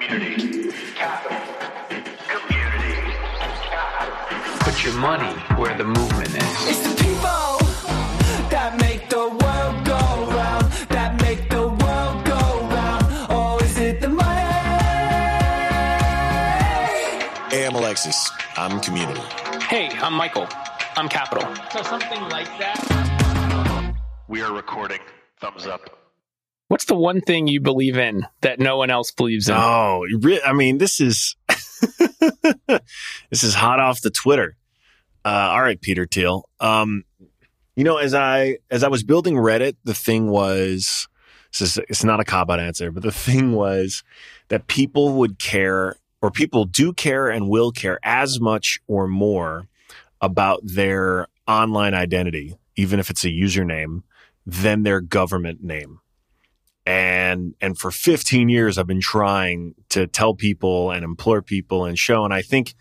Community. Capital. Community. Capital. Put your money where the movement is. It's the people that make the world go round, that make the world go round. Or is it the money? Hey, I'm Alexis. I'm Community. Hey, I'm Michael. I'm Capital. So something like that. We are recording. Thumbs up. What's the one thing you believe in that no one else believes in? Oh, I mean, this is this is hot off the Twitter. Uh, all right, Peter Thiel. Um, you know, as I as I was building Reddit, the thing was this is it's not a cop out answer, but the thing was that people would care, or people do care and will care as much or more about their online identity, even if it's a username, than their government name and and for 15 years i've been trying to tell people and implore people and show and i think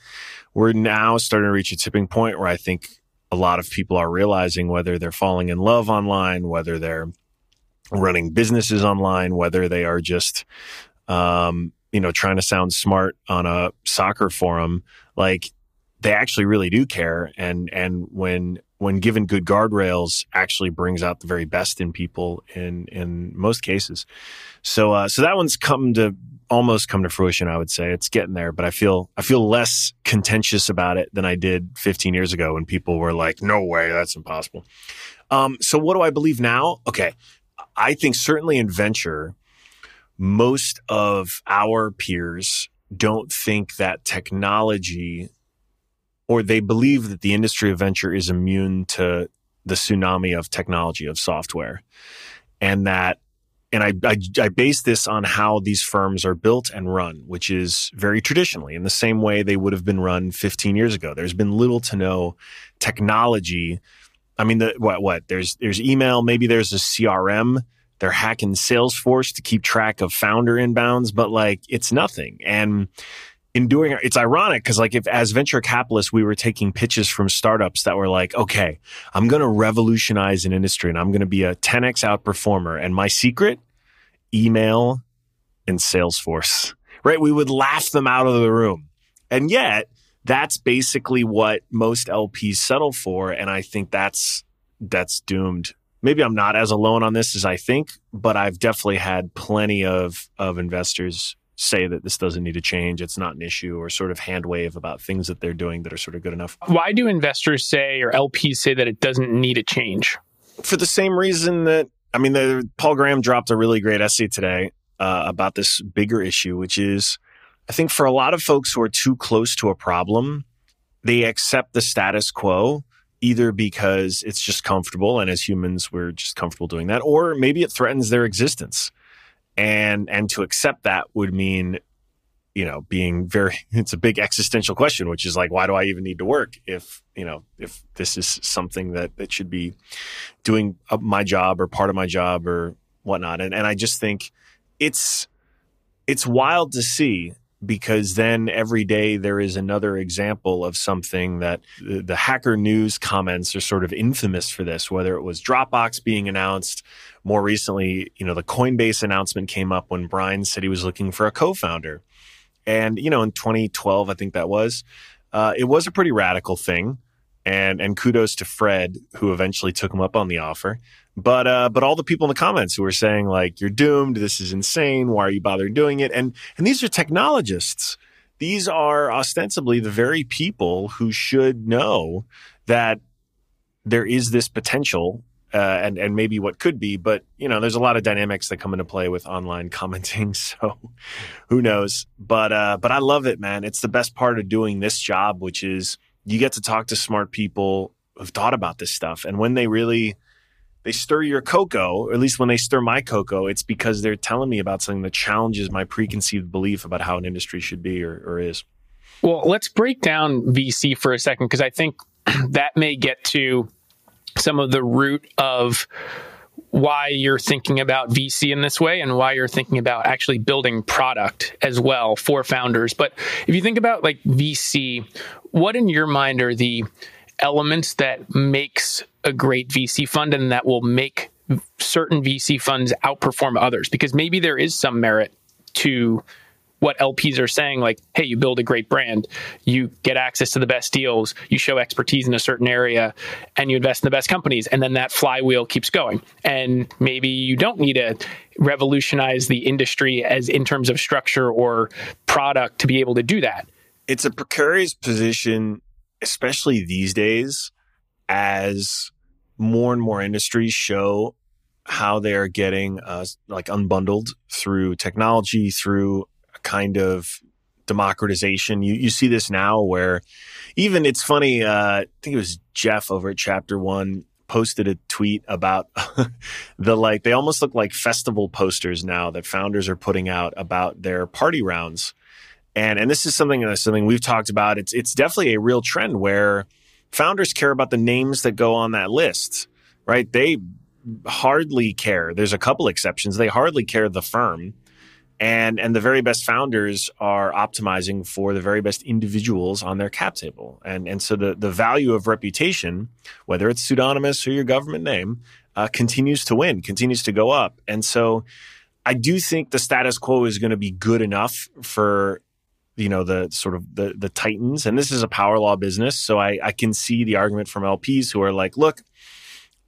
we're now starting to reach a tipping point where i think a lot of people are realizing whether they're falling in love online whether they're running businesses online whether they are just um, you know trying to sound smart on a soccer forum. Like they actually really do care. And and when when given good guardrails actually brings out the very best in people in in most cases. So uh, so that one's come to almost come to fruition i would say. It's getting there but i feel i feel less contentious about it than i did 15 years ago when people were like no way that's impossible. Um, so what do i believe now? Okay i think certainly in venture most of our peers don't think that technology or they believe that the industry of venture is immune to the tsunami of technology of software and that and I, I, I base this on how these firms are built and run, which is very traditionally in the same way they would have been run 15 years ago. There's been little to no technology. I mean, the, what what there's there's email, maybe there's a CRM. They're hacking Salesforce to keep track of founder inbounds, but like it's nothing. And in doing it's ironic because like if as venture capitalists we were taking pitches from startups that were like okay i'm going to revolutionize an industry and i'm going to be a 10x outperformer and my secret? Email and salesforce. Right? We would laugh them out of the room. And yet that's basically what most lps settle for and i think that's that's doomed. Maybe i'm not as alone on this as i think but i've definitely had plenty of of investors say that this doesn't need to change, it's not an issue, or sort of hand wave about things that they're doing that are sort of good enough. Why do investors say or LPs say that it doesn't need a change? For the same reason that, I mean, the, Paul Graham dropped a really great essay today uh, about this bigger issue, which is I think for a lot of folks who are too close to a problem, they accept the status quo either because it's just comfortable and as humans we're just comfortable doing that or maybe it threatens their existence and and to accept that would mean you know being very it's a big existential question which is like why do i even need to work if you know if this is something that that should be doing my job or part of my job or whatnot? And and i just think it's it's wild to see because then every day there is another example of something that the, the, hacker news comments are sort of infamous for this whether it was dropbox being announced more recently you know the coinbase announcement came up when brian said he was looking for a co-founder. And you know in 2012 i think that was uh, it was a pretty radical thing. And and kudos to fred who eventually took him up on the offer. But uh, but all the people in the comments who were saying like you're doomed, this is insane, why are you bothering doing it? And and these are technologists. These are ostensibly the very people who should know that there is this potential uh, and and maybe what could be, but you know, there's a lot of dynamics that come into play with online commenting. So who knows? But uh, but I love it, man. It's the best part of doing this job, which is you get to talk to smart people who've thought about this stuff, and when they really they stir your cocoa, or at least when they stir my cocoa, it's because they're telling me about something that challenges my preconceived belief about how an industry should be or, or is. Well, let's break down VC for a second because I think that may get to some of the root of why you're thinking about VC in this way and why you're thinking about actually building product as well for founders. But if you think about like VC, what in your mind are the elements that makes a great VC fund and that will make certain VC funds outperform others because maybe there is some merit to what LPs are saying, like, hey, you build a great brand, you get access to the best deals, you show expertise in a certain area, and you invest in the best companies. And then that flywheel keeps going. And maybe you don't need to revolutionize the industry as in terms of structure or product to be able to do that. It's a precarious position, especially these days, as more and more industries show how they are getting uh, like unbundled through technology, through a kind of democratization. You you see this now where even it's funny. Uh, I think it was Jeff over at Chapter One posted a tweet about the like they almost look like festival posters now that founders are putting out about their party rounds. And and this is something uh, something we've talked about. It's it's definitely a real trend where founders care about the names that go on that list, right? They hardly care. There's a couple exceptions. They hardly care the firm. And and the very best founders are optimizing for the very best individuals on their cap table. And and so the the value of reputation, whether it's pseudonymous or your government name, uh, continues to win, continues to go up. And so I do think the status quo is going to be good enough for you know the sort of the the titans and this is a power law business so I, I can see the argument from lps who are like look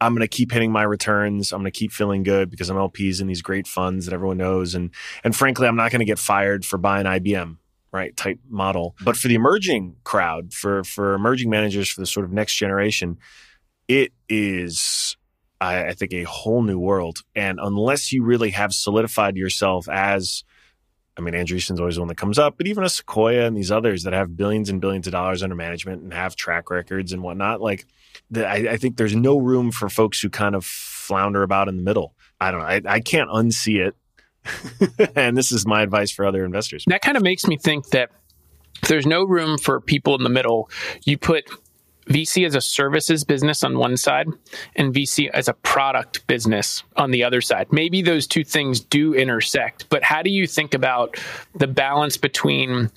I'm going to keep hitting my returns. I'm going to keep feeling good because I'm LPs in these great funds that everyone knows. And, and frankly, I'm not going to get fired for buying IBM, right? Type model. But for the emerging crowd, for, for emerging managers, for the sort of next generation, it is, I, I think, a whole new world. And unless you really have solidified yourself as, I mean, Andreessen's always the one that comes up, but even a Sequoia and these others that have billions and billions of dollars under management and have track records and whatnot, like, I, I, think there's no room for folks who kind of flounder about in the middle. I don't know. I, I can't unsee it. and this is my advice for other investors. That kind of makes me think that there's no room for people in the middle. You put VC as a services business on one side and VC as a product business on the other side. Maybe those two things do intersect, but how do you think about the balance between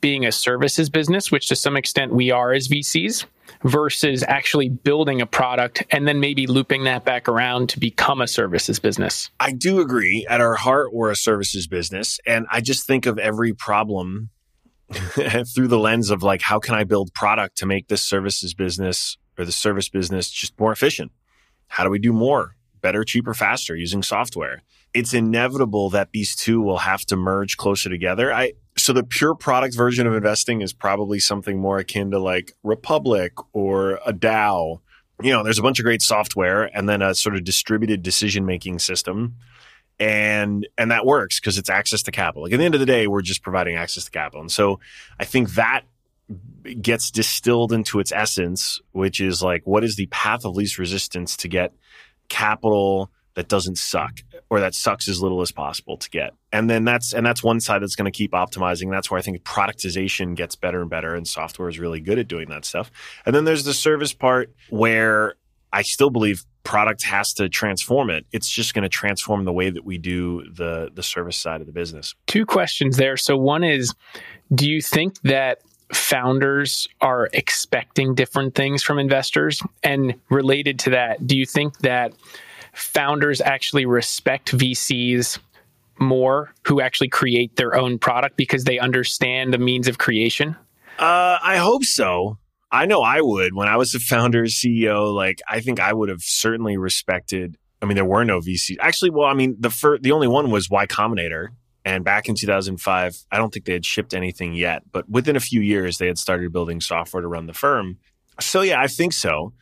being a services business, which to some extent we are as VCs, versus actually building a product and then maybe looping that back around to become a services business. I do agree. At our heart, we're a services business. And I just think of every problem through the lens of like, how can I build product to make this services business or the service business just more efficient? How do we do more, better, cheaper, faster using software? It's inevitable that these two will have to merge closer together. I, so the pure product version of investing is probably something more akin to like Republic or a DAO. You know, there's a bunch of great software and then a sort of distributed decision making system. And and that works because it's access to capital. Like at the end of the day, we're just providing access to capital. And so I think that gets distilled into its essence, which is like what is the path of least resistance to get capital that doesn't suck or that sucks as little as possible to get. And then that's and that's one side that's going to keep optimizing. That's where I think productization gets better and better and software is really good at doing that stuff. And then there's the service part where I still believe product has to transform it. It's just going to transform the way that we do the the service side of the business. Two questions there. So one is do you think that founders are expecting different things from investors? And related to that, do you think that founders actually respect VCs more who actually create their own product because they understand the means of creation? Uh, I hope so. I know I would. When I was a founder, CEO, like I think I would have certainly respected. I mean, there were no VCs. Actually, well, I mean, the first, the only one was Y Combinator, and back in 2005, I don't think they had shipped anything yet, but within a few years, they had started building software to run the firm. So yeah, I think so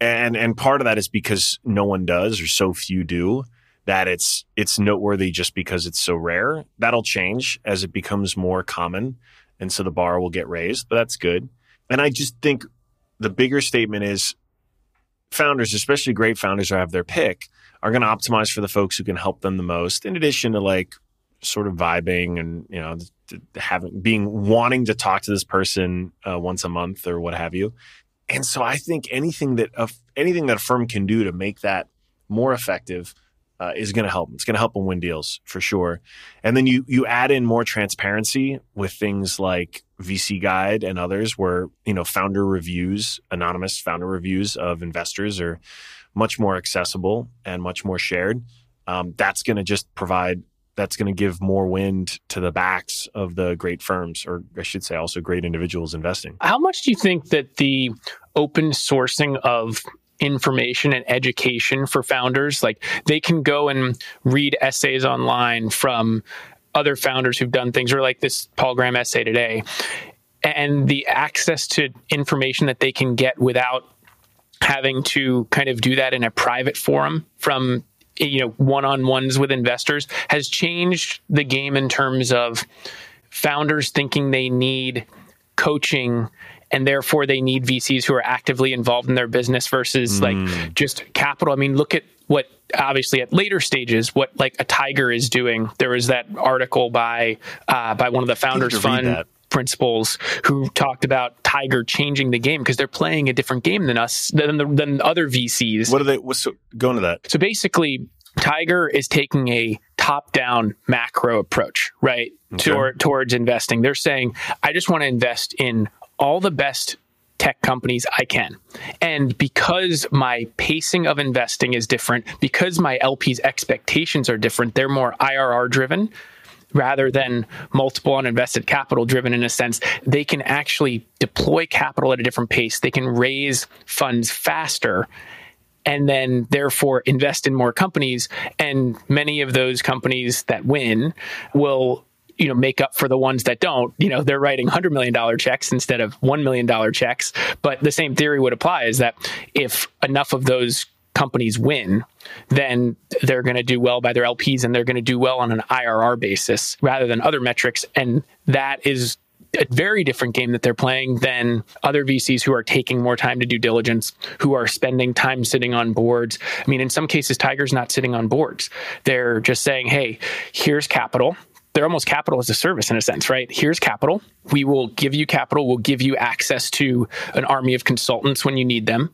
and and part of that is because no one does or so few do that it's it's noteworthy just because it's so rare. That'll change as it becomes more common and so the bar will get raised but that's good. And i just think the bigger statement is founders especially great founders who have their pick are going to optimize for the folks who can help them the most in addition to like sort of vibing and you know having being wanting to talk to this person uh, once a month or what have you and so I think anything that a, anything that a firm can do to make that more effective uh, is going to help. It's going to help them win deals for sure. And then you you add in more transparency with things like VC Guide and others, where you know founder reviews, anonymous founder reviews of investors are much more accessible and much more shared. Um, that's going to just provide that's going to give more wind to the backs of the great firms, or I should say, also great individuals investing. How much do you think that the open sourcing of information and education for founders, like they can go and read essays online from other founders who've done things, or like this Paul Graham essay today, and the access to information that they can get without having to kind of do that in a private forum from you know one-on-ones with investors has changed the game in terms of founders thinking they need coaching and therefore they need VCs who are actively involved in their business versus like just capital. I mean, look at what obviously at later stages what like a Tiger is doing. There was that article by uh, by one of the founders fund. Principals who talked about Tiger changing the game because they're playing a different game than us than the, than other VCs. What are they? What's so, go into that? So basically, Tiger is taking a top down macro approach, right? Toward, towards investing. They're saying, I just want to invest in all the best tech companies I can. And because my pacing of investing is different, because my LP's expectations are different, they're more IRR driven rather than multiple on invested capital driven in a sense they can actually deploy capital at a different pace. They can raise funds faster and then therefore invest in more companies. And many of those companies that win will you know make up for the ones that don't. You know they're writing 100 million dollar checks instead of 1 million dollar checks. But the same theory would apply is that if enough of those companies win then they're going to do well by their LPs and they're going to do well on an IRR basis rather than other metrics and that is a very different game that they're playing than other VCs who are taking more time to do diligence, who are spending time sitting on boards. I mean, in some cases, Tiger's not sitting on boards. They're just saying, hey, here's capital. They're almost capital as a service in a sense, right? Here's capital. We will give you capital. We'll give you access to an army of consultants when you need them.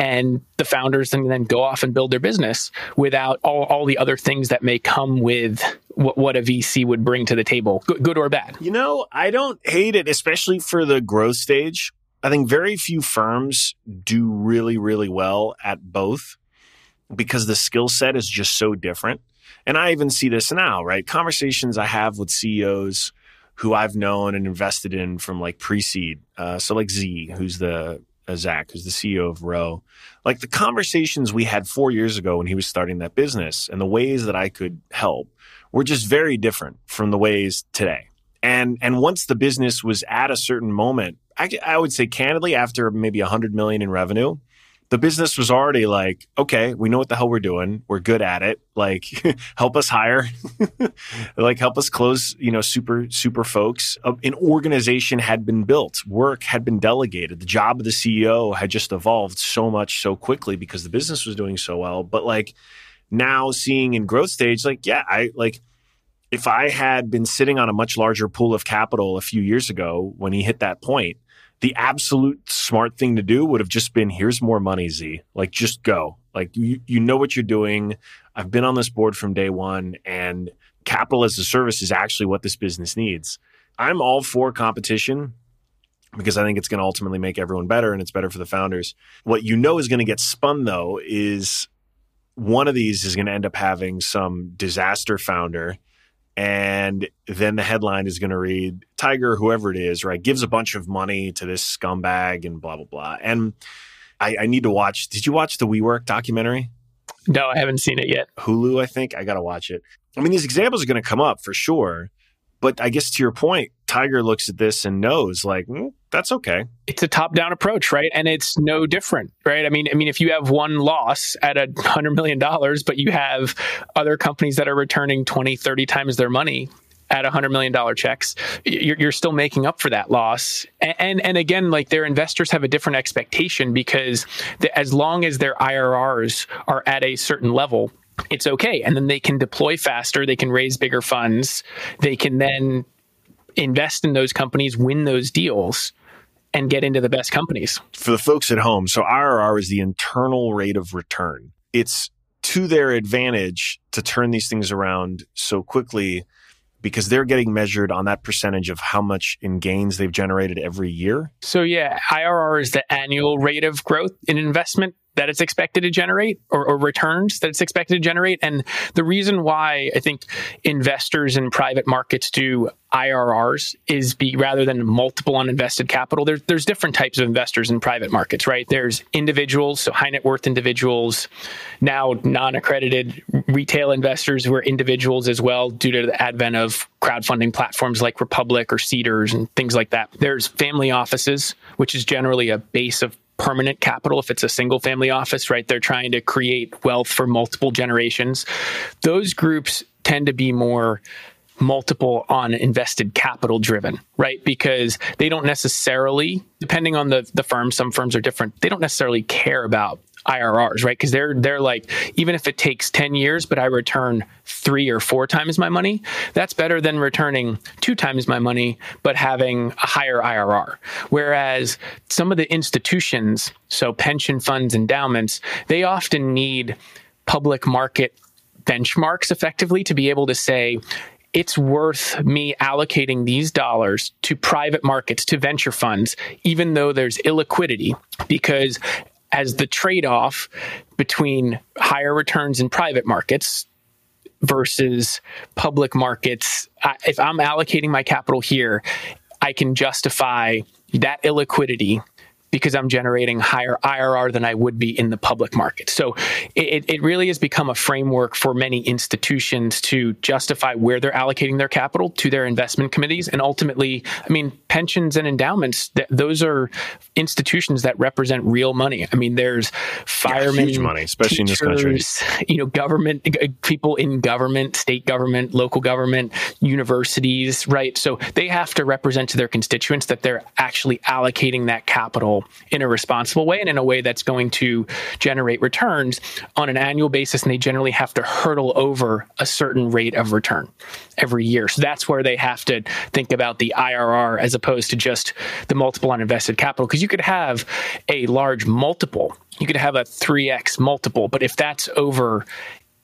And the founders then, then go off and build their business without all, all the other things that may come with what, what a VC would bring to the table, good, good or bad. You know, I don't hate it, especially for the growth stage. I think very few firms do really, really well at both because the skill set is just so different. And I even see this now, right? Conversations I have with CEOs who I've known and invested in from like pre seed. Uh, so, like Z, who's the Uh, Zach, who's the CEO of Ro. Like the conversations we had four years ago when he was starting that business and the ways that I could help were just very different from the ways today. And and once the business was at a certain moment, I, I would say candidly, after maybe a hundred million in revenue, the business was already like, okay, we know what the hell we're doing. We're good at it. Like, help us hire, like help us close, you know, super, super folks. Uh, An organization had been built. Work had been delegated. The job of the CEO had just evolved so much so quickly because the business was doing so well. But like now seeing in growth stage, like, yeah, I like, if I had been sitting on a much larger pool of capital a few years ago when he hit that point, the absolute smart thing to do would have just been here's more money, Z. Like, just go. Like, you, you know what you're doing. I've been on this board from day one, and capital as a service is actually what this business needs. I'm all for competition because I think it's going to ultimately make everyone better and it's better for the founders. What you know is going to get spun, though, is one of these is going to end up having some disaster founder and then the headline is going to read tiger whoever it is right gives a bunch of money to this scumbag and blah blah blah. And I, I need to watch did you watch the WeWork documentary? No, I haven't seen it yet. hulu i think? I gotta watch it. I mean these examples are going to come up for sure but i guess to your point tiger looks at this and knows like mm, that's okay It's a top-down approach, right? And it's no different, right? I mean, I mean, if you have one loss at a hundred million dollars, but you have other companies that are returning 20, 30 times their money at a hundred million dollar checks, you're, still making up for that loss. And, and again, like their investors have a different expectation because as long as their IRRs are at a certain level, it's okay. And then they can deploy faster, they can raise bigger funds, they can then invest in those companies, win those deals, and get into the best companies. for the folks at home, so IRR is the internal rate of return. It's to their advantage to turn these things around so quickly because they're getting measured on that percentage of how much in gains they've generated every year. So yeah, IRR is the annual rate of growth in investment that it's expected to generate or, or returns that it's expected to generate. And the reason why I think investors in private markets do IRRs is be rather than multiple on invested capital. There's there's different types of investors in private markets, right? There's individuals, so high net worth individuals, now non-accredited retail investors who are individuals as well due to the advent of crowdfunding platforms like Republic or Seedrs and things like that. There's family offices, which is generally a base of permanent capital if it's a single family office, right? They're trying to create wealth for multiple generations. Those groups tend to be more multiple on invested capital driven, right? Because they don't necessarily, depending on the, the firm, some firms are different, they don't necessarily care about IRRs, right? Because they're they're like, even if it takes 10 years, but I return three or four times my money, that's better than returning two times my money, but having a higher IRR. Whereas some of the institutions, so pension funds, endowments, they often need public market benchmarks effectively to be able to say, it's worth me allocating these dollars to private markets, to venture funds, even though there's illiquidity, because as the trade off between higher returns in private markets versus public markets, I- if I'm allocating my capital here, I can justify that illiquidity because I'm generating higher IRR than I would be in the public market. So it, it really has become a framework for many institutions to justify where they're allocating their capital to their investment committees. And ultimately, I mean, pensions and endowments, th- those are institutions that represent real money. I mean, there's firemen, huge money, especially in this country. teachers, You know, government, people in government, state government, local government, universities, right? So they have to represent to their constituents that they're actually allocating that in a responsible way and in a way that's going to generate returns on an annual basis. And they generally have to hurdle over a certain rate of return every year. So that's where they have to think about the IRR as opposed to just the multiple on invested capital. Because you could have a large multiple, you could have a 3x multiple, but if that's over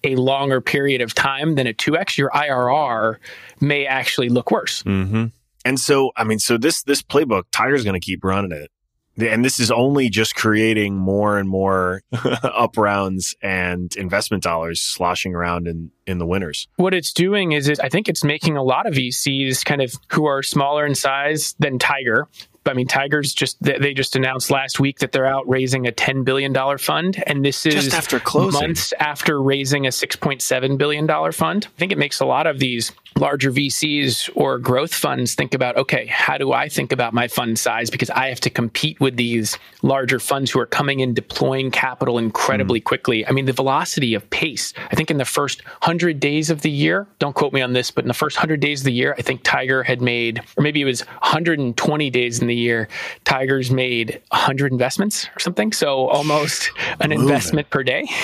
a longer period of time than a 2x, your IRR may actually look worse. Mm-hmm. And so, I mean, so this this playbook, Tiger's going to keep running it, and this is only just creating more and more up rounds and investment dollars sloshing around in in the winners. What it's doing is it, I think it's making a lot of VCs kind of who are smaller in size than Tiger. I mean, Tiger's just they they just announced last week that they're out raising a ten billion dollar fund, and this is Just after closing. months after raising a six point seven billion dollar fund. I think it makes a lot of these larger VCs or growth funds think about okay, how do I think about my fund size because I have to compete with these larger funds who are coming in deploying capital incredibly quickly. I mean, the velocity of pace. I think in the first hundred days of the year, don't quote me on this, but in the first hundred days of the year, I think Tiger had made, or maybe it was 120 days in the year, Tiger's made 100 investments or something. So almost an Moving. investment per day.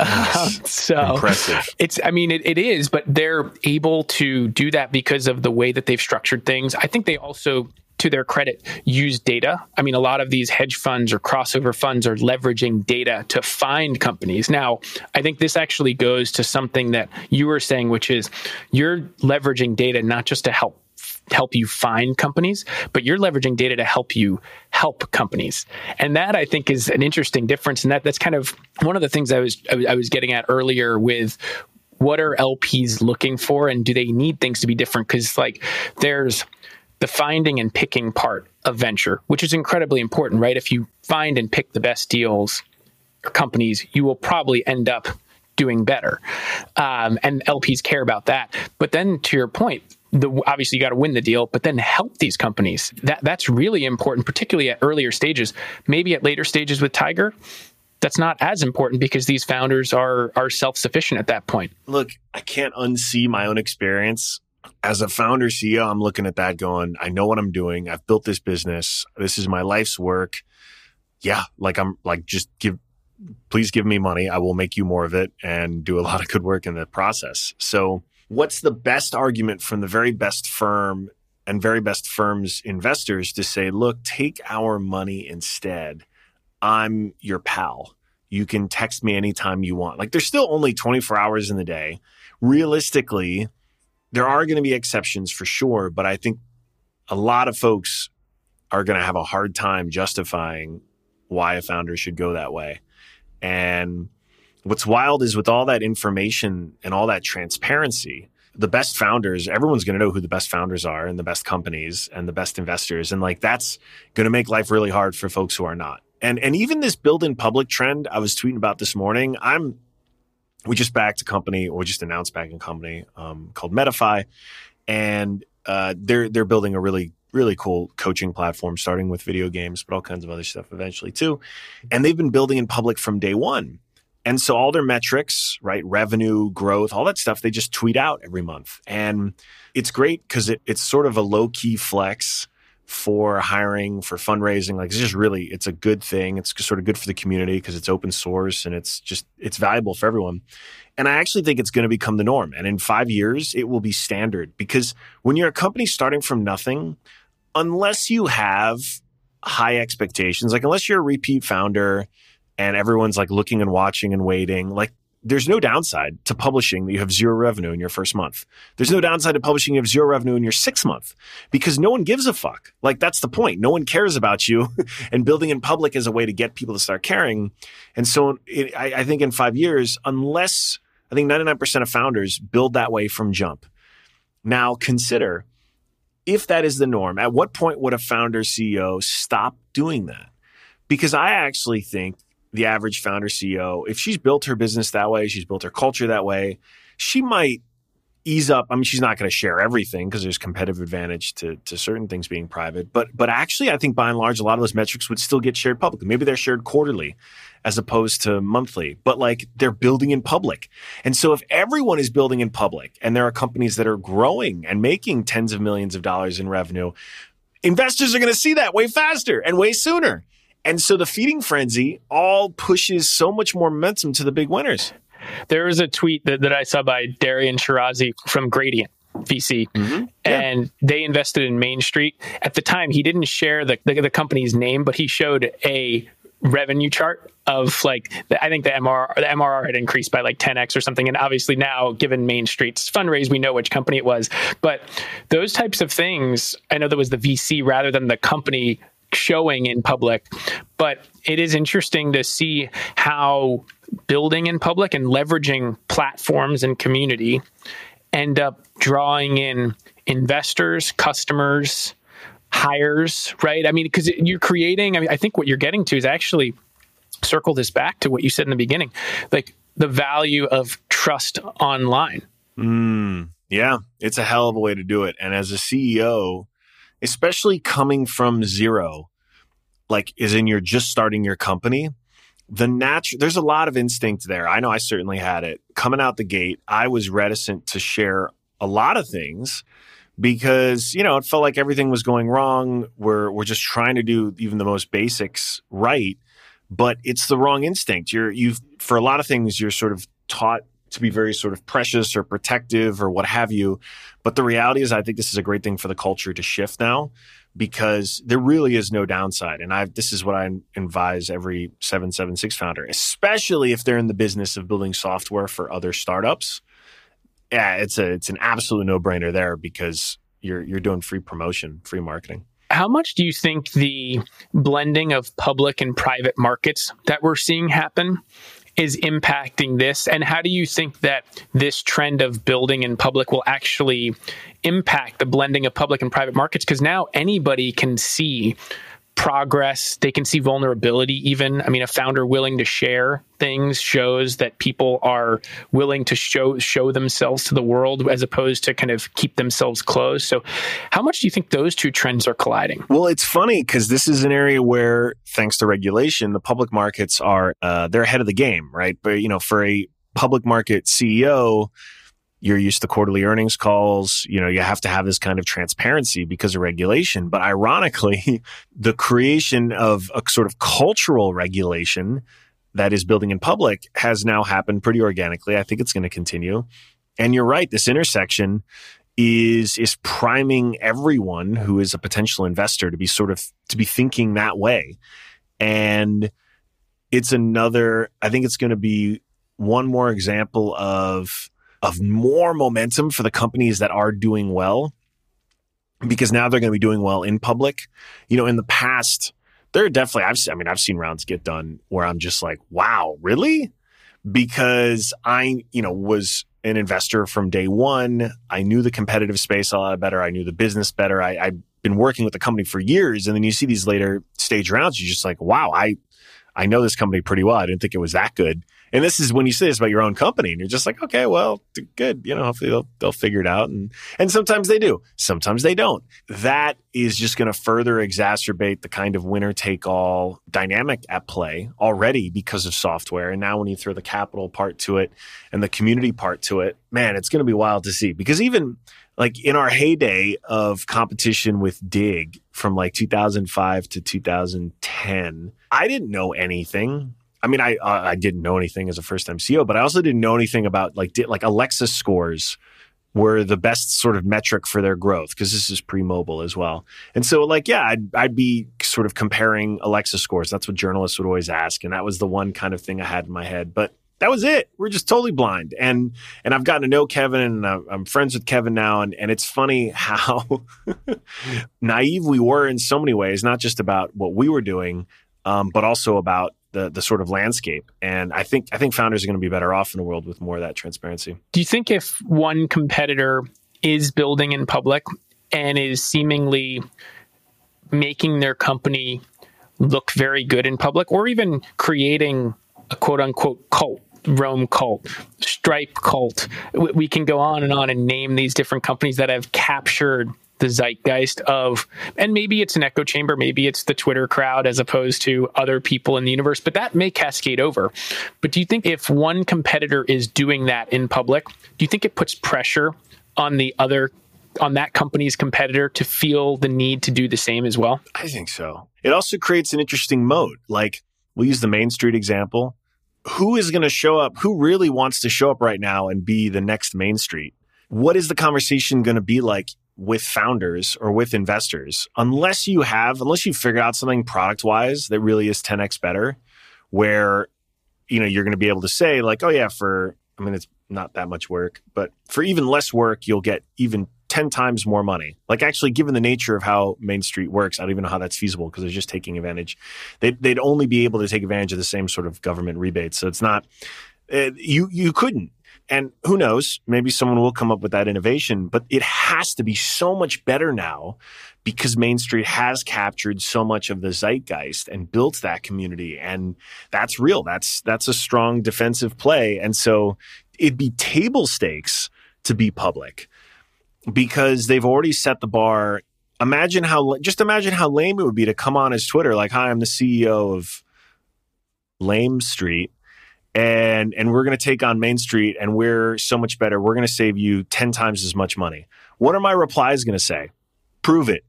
Um, so Impressive. it's, I mean, it, it is, but they're able to do that because of the way that they've structured things. I think they also, to their credit, use data. I mean, a lot of these hedge funds or crossover funds are leveraging data to find companies. Now, I think this actually goes to something that you were saying, which is you're leveraging data not just to help help you find companies, but you're leveraging data to help you help companies. And that I think is an interesting difference. And that that's kind of one of the things I was- I was getting at earlier with what are LPs looking for and do they need things to be different? Because like there's the finding and picking part of venture, which is incredibly important, right? If you find and pick the best deals or companies, you will probably end up doing better. Um, and LPs care about that. But then to your point, the, obviously you got to win the deal, but then help these companies. That that's really important, particularly at earlier stages. Maybe at later stages with Tiger, that's not as important because these founders are are self sufficient at that point. Look, I can't unsee my own experience. As a founder CEO, I'm looking at that going, I know what I'm doing. I've built this business. This is my life's work. Yeah, like I'm like just give please give me money. I will make you more of it and do a lot of good work in the process. So, what's the best argument from the very best firm and very best firms investors to say, look, take our money instead. I'm your pal. You can text me anytime you want. Like there's still only 24 hours in the day. Realistically, there are going to be exceptions for sure, but I think a lot of folks are going to have a hard time justifying why a founder should go that way. And what's wild is with all that information and all that transparency, the best founders, everyone's going to know who the best founders are and the best companies and the best investors. And like that's going to make life really hard for folks who are not. And and even this build in public trend I was tweeting about this morning, I'm we just backed a company or just announced backing a company um, called Metafy, and uh, they're they're building a really really cool coaching platform, starting with video games, but all kinds of other stuff eventually too. And they've been building in public from day one. And so all their metrics, right, revenue, growth, all that stuff, they just tweet out every month. And it's great because it, it's sort of a low key flex for hiring, for fundraising. Like it's just really, it's a good thing. It's sort of good for the community because it's open source and it's just, it's valuable for everyone. And I actually think it's going to become the norm. And in five years, it will be standard because when you're a company starting from nothing, unless you have high expectations, like unless you're a repeat founder and everyone's like looking and watching and waiting, like there's no downside to publishing that you have zero revenue in your first month. There's no downside to publishing you have zero revenue in your sixth month because no one gives a fuck. Like that's the point. No one cares about you and building in public is a way to get people to start caring. And so it, I, I think in five years, unless I think 99% of founders build that way from jump. Now consider if that is the norm, at what point would a founder CEO stop doing that? Because I actually think the average founder CEO, if she's built her business that way, she's built her culture that way, she might ease up. I mean, she's not going to share everything because there's competitive advantage to, to certain things being private. But but actually, I think by and large, a lot of those metrics would still get shared publicly. Maybe they're shared quarterly as opposed to monthly, but like they're building in public. And so if everyone is building in public and there are companies that are growing and making tens of millions of dollars in revenue, investors are going to see that way faster and way sooner. And so the feeding frenzy all pushes so much more momentum to the big winners. There was a tweet that, that I saw by Darian Shirazi from Gradient. VC, Mm-hmm. and they invested in Main Street. At the time, he didn't share the, the, the company's name, but he showed a revenue chart of like the, I think the MRR the MRR had increased by like 10x or something and obviously now given Main Street's fundraise we know which company it was but those types of things I know that was the VC rather than the company showing in public but it is interesting to see how building in public and leveraging platforms and community end up drawing in investors customers hires, right? I mean, because you're creating, I mean, I think what you're getting to is actually circle this back to what you said in the beginning, like the value of trust online. Mm, yeah, it's a hell of a way to do it. And as a CEO, especially coming from zero, like is in you're just starting your company, the natural there's a lot of instinct there. I know I certainly had it. Coming out the gate, I was reticent to share a lot of things because you know it felt like everything was going wrong. We're we're just trying to do even the most basics right, but it's the wrong instinct. You're you've for a lot of things you're sort of taught to be very sort of precious or protective or what have you. But the reality is, I think this is a great thing for the culture to shift now because there really is no downside. And I this is what I advise every 776 founder, especially if they're in the business of building software for other startups yeah, it's a it's an absolute no brainer there because you're you're doing free promotion, free marketing. How much do you think the blending of public and private markets that we're seeing happen is impacting this? And how do you think that this trend of building in public will actually impact the blending of public and private markets? Because now anybody can see progress they can see vulnerability even. I mean a founder willing to share things shows that people are willing to show show themselves to the world as opposed to kind of keep themselves closed. So how much do you think those two trends are colliding? Well, it's funny because this is an area where, thanks to regulation, the public markets are uh, they're ahead of the game, right? But you know, for a public market CEO, you're used to quarterly earnings calls. You know, you have to have this kind of transparency because of regulation. But ironically, the creation of a sort of cultural regulation that is building in public has now happened pretty organically. I think it's going to continue. And you're right, this intersection is is priming everyone who is a potential investor to be sort of to be thinking that way. And it's another I think it's going to be one more example of of more momentum for the companies that are doing well because now they're going to be doing well in public. You know, in the past there are definitely I've I mean I've seen rounds get done where I'm just like, wow, really? Because I, you know, was an investor from day one. I knew the competitive space a lot better. I knew the business better. I, I've been working with the company for years, and then you see these later stage rounds. You're just like, wow, I I know this company pretty well. I didn't think it was that good. And this is when you say this about your own company, and you're just like, okay, well, good. You know, hopefully they'll they'll figure it out. And and sometimes they do, sometimes they don't. That is just going to further exacerbate the kind of winner take all dynamic at play already because of software. And now when you throw the capital part to it and the community part to it, man, it's going to be wild to see. Because even like in our heyday of competition with Digg from like 2005 to 2010, I didn't know anything. I mean, I uh, I didn't know anything as a first time CEO, but I also didn't know anything about like di- like Alexa scores were the best sort of metric for their growth because this is pre-mobile as well. And so like yeah, I'd I'd be sort of comparing Alexa scores. That's what journalists would always ask, and that was the one kind of thing I had in my head. But that was it. We're just totally blind. And and I've gotten to know Kevin, and I'm, I'm friends with Kevin now. And and it's funny how naive we were in so many ways, not just about what we were doing, um, but also about the the sort of landscape. And I think I think founders are going to be better off in a world with more of that transparency. Do you think if one competitor is building in public and is seemingly making their company look very good in public, or even creating a quote unquote cult, Rome cult, Stripe cult, we can go on and on and name these different companies that have captured the zeitgeist of, and maybe it's an echo chamber, maybe it's the Twitter crowd as opposed to other people in the universe, but that may cascade over. But do you think if one competitor is doing that in public, do you think it puts pressure on the other, on that company's competitor to feel the need to do the same as well? I think so. It also creates an interesting mode. Like we'll use the Main Street example. Who is going to show up? Who really wants to show up right now and be the next Main Street? What is the conversation going to be like with founders or with investors? Unless you have, unless you figure out something product wise that really is 10x better, where you know you're going to be able to say like, oh yeah, for I mean it's not that much work, but for even less work, you'll get even 10 times more money. Like, actually, given the nature of how Main Street works, I don't even know how that's feasible because they're just taking advantage. They'd, they'd only be able to take advantage of the same sort of government rebates. So it's not, uh, you, you couldn't. And who knows, maybe someone will come up with that innovation, but it has to be so much better now because Main Street has captured so much of the zeitgeist and built that community. And that's real. That's, that's a strong defensive play. And so it'd be table stakes to be public because they've already set the bar. Imagine how, just imagine how lame it would be to come on his Twitter, like, hi, I'm the CEO of Lame Street. And, and we're going to take on Main Street and we're so much better. We're going to save you 10 times as much money. What are my replies going to say? Prove it.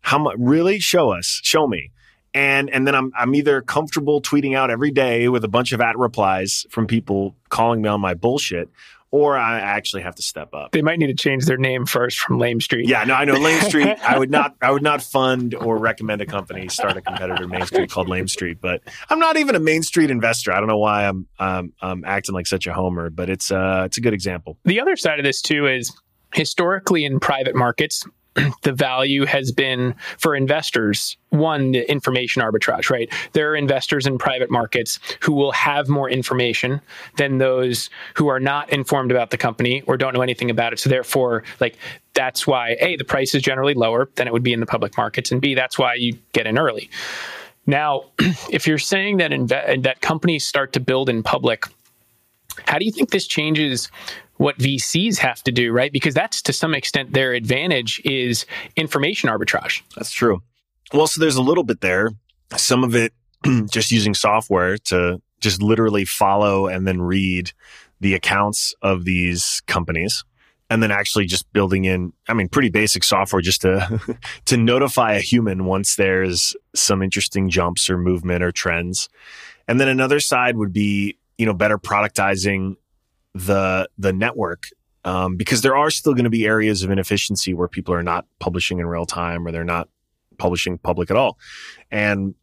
How much? Really? Show us. Show me. And and then I'm I'm either comfortable tweeting out every day with a bunch of at replies from people calling me on my bullshit, or I actually have to step up. They might need to change their name first from Lame Street. Yeah, no, I know Lame Street. I would not I would not fund or recommend a company start a competitor Main Street called Lame Street, but I'm not even a Main Street investor. I don't know why I'm um, I'm acting like such a homer, but it's uh it's a good example. The other side of this too is historically in private markets, the value has been for investors one the information arbitrage right? There are investors in private markets who will have more information than those who are not informed about the company or don't know anything about it. So therefore like that's why a the price is generally lower than it would be in the public markets and b that's why you get in early. Now if you're saying that inve- that companies start to build in public how do you think this changes what VCs have to do, right? Because that's to some extent their advantage is information arbitrage. That's true. Well, so there's a little bit there. Some of it just using software to just literally follow and then read the accounts of these companies and then actually just building in i mean pretty basic software just to to notify a human once there's some interesting jumps or movement or trends and then another side would be you know better productizing the the network um, because there are still going to be areas of inefficiency where people are not publishing in real time or they're not publishing public at all and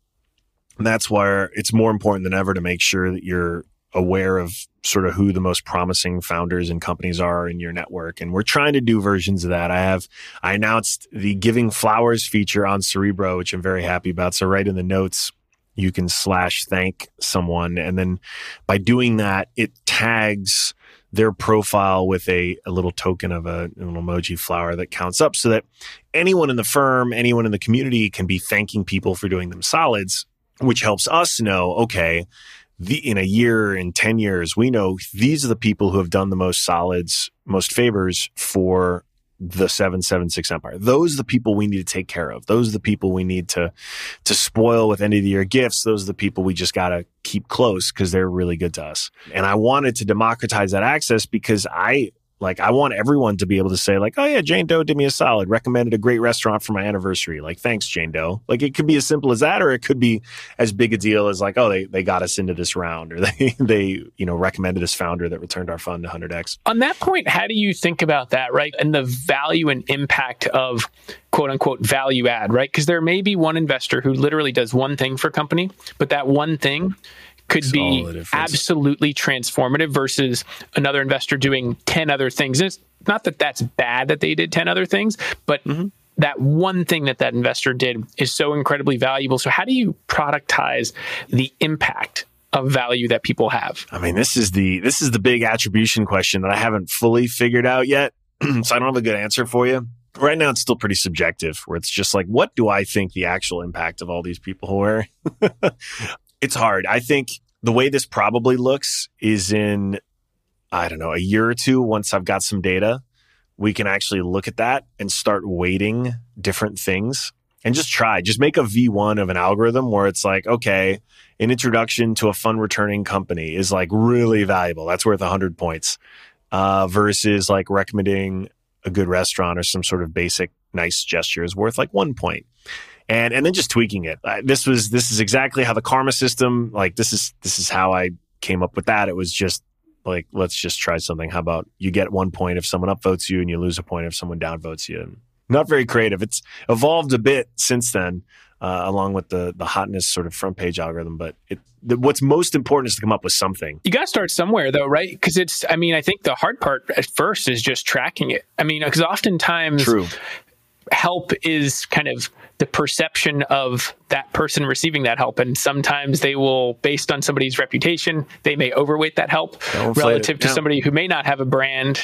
that's where it's more important than ever to make sure that you're aware of sort of who the most promising founders and companies are in your network. And we're trying to do versions of that. I have, I announced the giving flowers feature on Cerebro, which I'm very happy about. So right in the notes, you can slash thank someone. And then by doing that, it tags their profile with a, a little token of a, an emoji flower that counts up so that anyone in the firm, anyone in the community can be thanking people for doing them solids, which helps us know, okay, the, in a year, in 10 years, we know these are the people who have done the most solids, most favors for the 776 empire. Those are the people we need to take care of. Those are the people we need to, to spoil with end of the year gifts. Those are the people we just got to keep close because they're really good to us. And I wanted to democratize that access because I, like I want everyone to be able to say like, oh yeah, Jane Doe did me a solid, recommended a great restaurant for my anniversary. Like, thanks, Jane Doe. Like it could be as simple as that, or it could be as big a deal as like, oh, they, they got us into this round, or they they you know recommended this founder that returned our fund to hundred x. On that point, how do you think about that, right? And the value and impact of quote unquote value add, right? Because there may be one investor who literally does one thing for a company, but that one thing could be all the difference. absolutely transformative versus another investor doing 10 other things. And it's not that that's bad that they did 10 other things, but mm-hmm. that one thing that that investor did is so incredibly valuable. So, how do you productize the impact of value that people have? I mean, this is the this is the big attribution question that I haven't fully figured out yet. so I don't have a good answer for you. Right now, it's still pretty subjective, where it's just like, what do I think the actual impact of all these people were? it's hard. I think the way this probably looks is in, I don't know, a year or two, once I've got some data, we can actually look at that and start weighting different things and just try. Just make a V1 of an algorithm where it's like, okay, an introduction to a fun returning company is like really valuable. That's worth 100 points uh, versus like recommending a good restaurant or some sort of basic nice gesture is worth like one point and and then just tweaking it. This was this is exactly how the karma system like this is this is how I came up with that. It was just like let's just try something. How about you get one point if someone upvotes you and you lose a point if someone downvotes you. Not very creative. It's evolved a bit since then, uh, along with the the hotness sort of front page algorithm. But it the, what's most important is to come up with something. You got to start somewhere, though, right? Because it's, I mean, I think the hard part at first is just tracking it. I mean, because oftentimes True. help is kind of the perception of that person receiving that help. And sometimes they will, based on somebody's reputation, they may overweight that help it, relative to yeah. somebody who may not have a brand.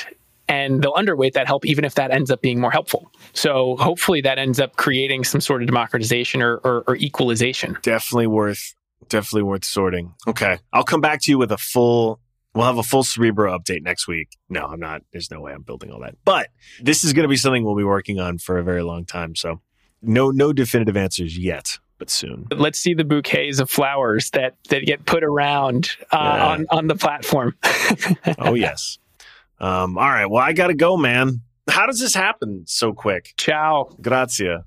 And they'll underweight that help, even if that ends up being more helpful. So hopefully that ends up creating some sort of democratization or, or, or equalization. definitely worth definitely worth sorting. Okay. I'll come back to you with a full we'll have a full Cerebro update next week. No, I'm not. There's no way I'm building all that. But this is going to be something we'll be working on for a very long time. So no no definitive answers yet, but soon. let's see the bouquets of flowers that that get put around uh, Yeah. on on the platform. Oh yes. Um all right. Well, I got to go, man. How does this happen so quick? Ciao. Grazia.